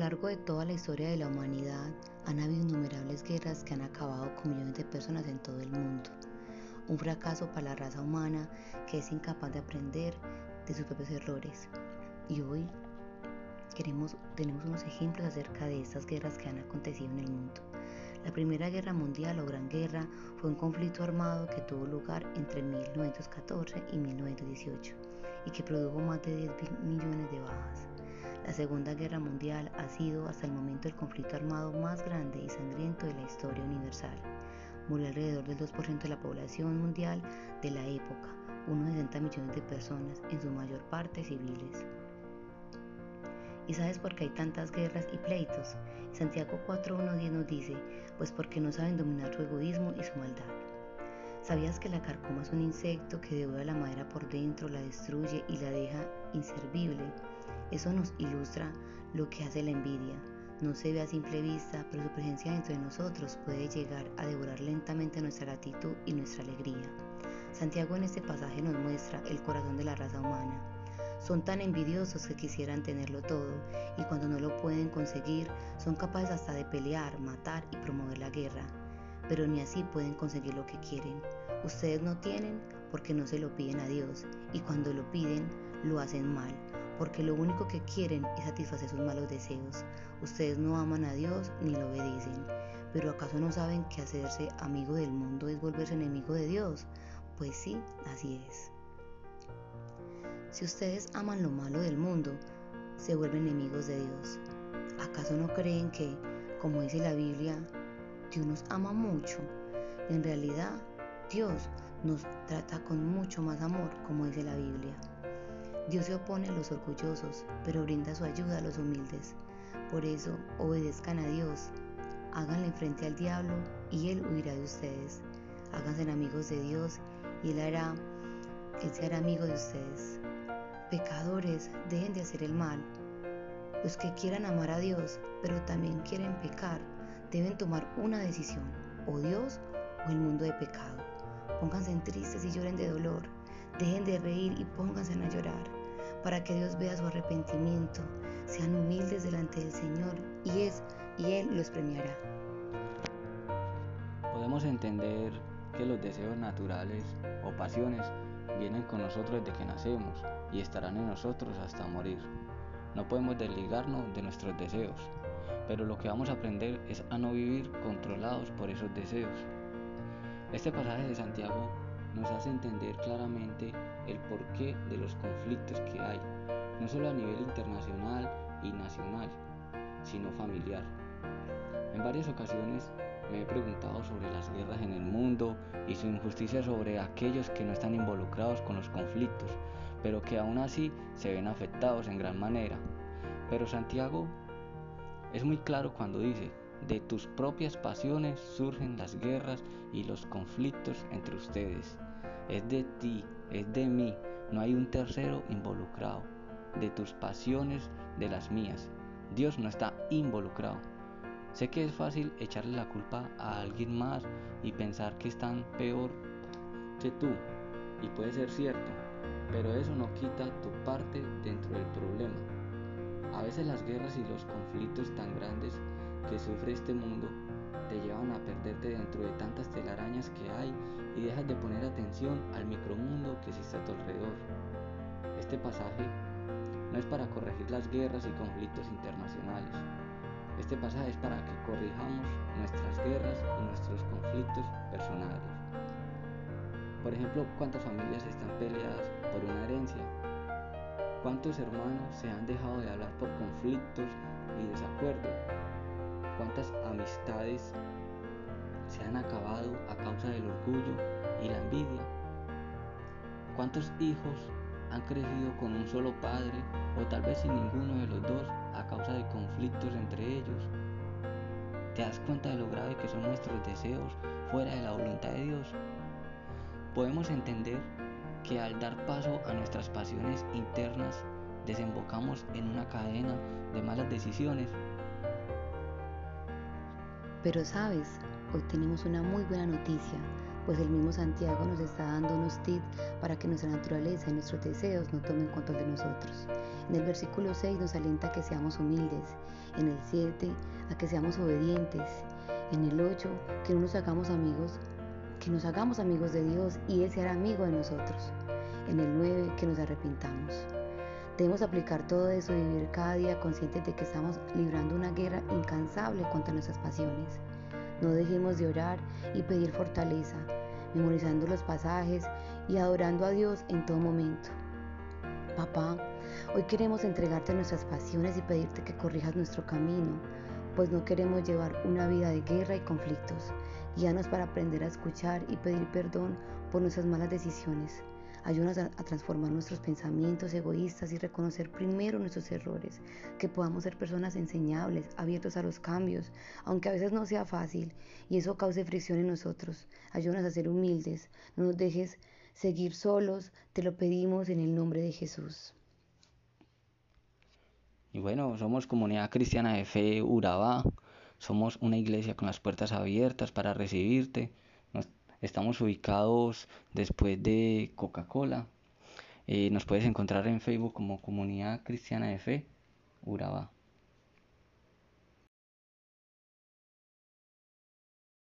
largo de toda la historia de la humanidad han habido innumerables guerras que han acabado con millones de personas en todo el mundo. Un fracaso para la raza humana que es incapaz de aprender de sus propios errores. Y hoy tenemos unos ejemplos acerca de estas guerras que han acontecido en el mundo. La Primera Guerra Mundial o Gran Guerra fue un conflicto armado que tuvo lugar entre 1914 y 1918 y que produjo más de 10 millones de bajas. La Segunda Guerra Mundial ha sido hasta el momento el conflicto armado más grande y sangriento de la historia universal. Murió alrededor del 2% de la población mundial de la época, unos 60 millones de personas, en su mayor parte civiles. ¿Y sabes por qué hay tantas guerras y pleitos? Santiago 4.1.10 nos dice, pues porque no saben dominar su egoísmo y su maldad. ¿Sabías que la carcoma es un insecto que devora la madera por dentro, la destruye y la deja inservible? Eso nos ilustra lo que hace la envidia. No se ve a simple vista, pero su presencia dentro de nosotros puede llegar a devorar lentamente nuestra gratitud y nuestra alegría. Santiago en este pasaje nos muestra el corazón de la raza humana. Son tan envidiosos que quisieran tenerlo todo y cuando no lo pueden conseguir son capaces hasta de pelear, matar y promover la guerra. Pero ni así pueden conseguir lo que quieren. Ustedes no tienen porque no se lo piden a Dios y cuando lo piden lo hacen mal porque lo único que quieren es satisfacer sus malos deseos. Ustedes no aman a Dios ni lo obedecen. Pero ¿acaso no saben que hacerse amigo del mundo es volverse enemigo de Dios? Pues sí, así es. Si ustedes aman lo malo del mundo, se vuelven enemigos de Dios. ¿Acaso no creen que, como dice la Biblia, Dios nos ama mucho? En realidad, Dios nos trata con mucho más amor, como dice la Biblia. Dios se opone a los orgullosos, pero brinda su ayuda a los humildes. Por eso, obedezcan a Dios, háganle frente al diablo y él huirá de ustedes. Háganse amigos de Dios y él hará, él se hará amigo de ustedes. Pecadores, dejen de hacer el mal. Los que quieran amar a Dios, pero también quieren pecar, deben tomar una decisión, o Dios o el mundo de pecado. Pónganse tristes y lloren de dolor. Dejen de reír y pónganse a llorar para que Dios vea su arrepentimiento. Sean humildes delante del Señor y, Él los premiará. Podemos entender que los deseos naturales o pasiones vienen con nosotros desde que nacemos y estarán en nosotros hasta morir. No podemos desligarnos de nuestros deseos, pero lo que vamos a aprender es a no vivir controlados por esos deseos. Este pasaje de Santiago nos hace entender claramente el porqué de los conflictos que hay, no solo a nivel internacional y nacional, sino familiar. En varias ocasiones me he preguntado sobre las guerras en el mundo y su injusticia sobre aquellos que no están involucrados con los conflictos, pero que aún así se ven afectados en gran manera. Pero Santiago es muy claro cuando dice, de tus propias pasiones surgen las guerras y los conflictos entre ustedes. Es de ti, es de mí, no hay un tercero involucrado. De tus pasiones, de las mías. Dios no está involucrado. Sé que es fácil echarle la culpa a alguien más y pensar que están peor que tú. Y puede ser cierto, pero eso no quita tu parte dentro del problema. A veces las guerras y los conflictos tan grandes que sufre este mundo te llevan a perderte dentro de tantas telarañas que hay y dejas de poner atención al micromundo que existe a tu alrededor. Este pasaje no es para corregir las guerras y conflictos internacionales. Este pasaje es para que corrijamos nuestras guerras y nuestros conflictos personales. Por ejemplo, ¿cuántas familias están peleadas por una herencia? ¿Cuántos hermanos se han dejado de hablar por conflictos y desacuerdos? cuántas amistades se han acabado a causa del orgullo y la envidia. ¿Cuántos hijos han crecido con un solo padre o tal vez sin ninguno de los dos a causa de conflictos entre ellos? ¿Te das cuenta de lo grave que son nuestros deseos fuera de la voluntad de Dios? Podemos entender que al dar paso a nuestras pasiones internas desembocamos en una cadena de malas decisiones pero sabes, hoy tenemos una muy buena noticia. pues el mismo Santiago nos está dando unos tips para que nuestra naturaleza y nuestros deseos no tomen control de nosotros. En el versículo 6 nos alienta a que seamos humildes, en el 7 a que seamos obedientes, en el 8 que no nos hagamos amigos, que nos hagamos amigos de Dios y Él será amigo de nosotros, en el 9 que nos arrepintamos. Debemos aplicar todo eso y vivir cada día conscientes de que estamos librando una guerra incansable contra nuestras pasiones. No dejemos de orar y pedir fortaleza, memorizando los pasajes y adorando a Dios en todo momento. Papá, hoy queremos entregarte nuestras pasiones y pedirte que corrijas nuestro camino, pues no queremos llevar una vida de guerra y conflictos. Guíanos para aprender a escuchar y pedir perdón por nuestras malas decisiones. Ayúdanos a, transformar nuestros pensamientos egoístas y reconocer primero nuestros errores, que podamos ser personas enseñables, abiertos a los cambios, aunque a veces no sea fácil y eso cause fricción en nosotros. Ayúdanos a ser humildes, no nos dejes seguir solos, te lo pedimos en el nombre de Jesús. Y bueno, somos comunidad cristiana de fe Urabá, somos una iglesia con las puertas abiertas para recibirte. Estamos ubicados después de Coca-Cola. Eh, nos puedes encontrar en Facebook como Comunidad Cristiana de Fe, Urabá.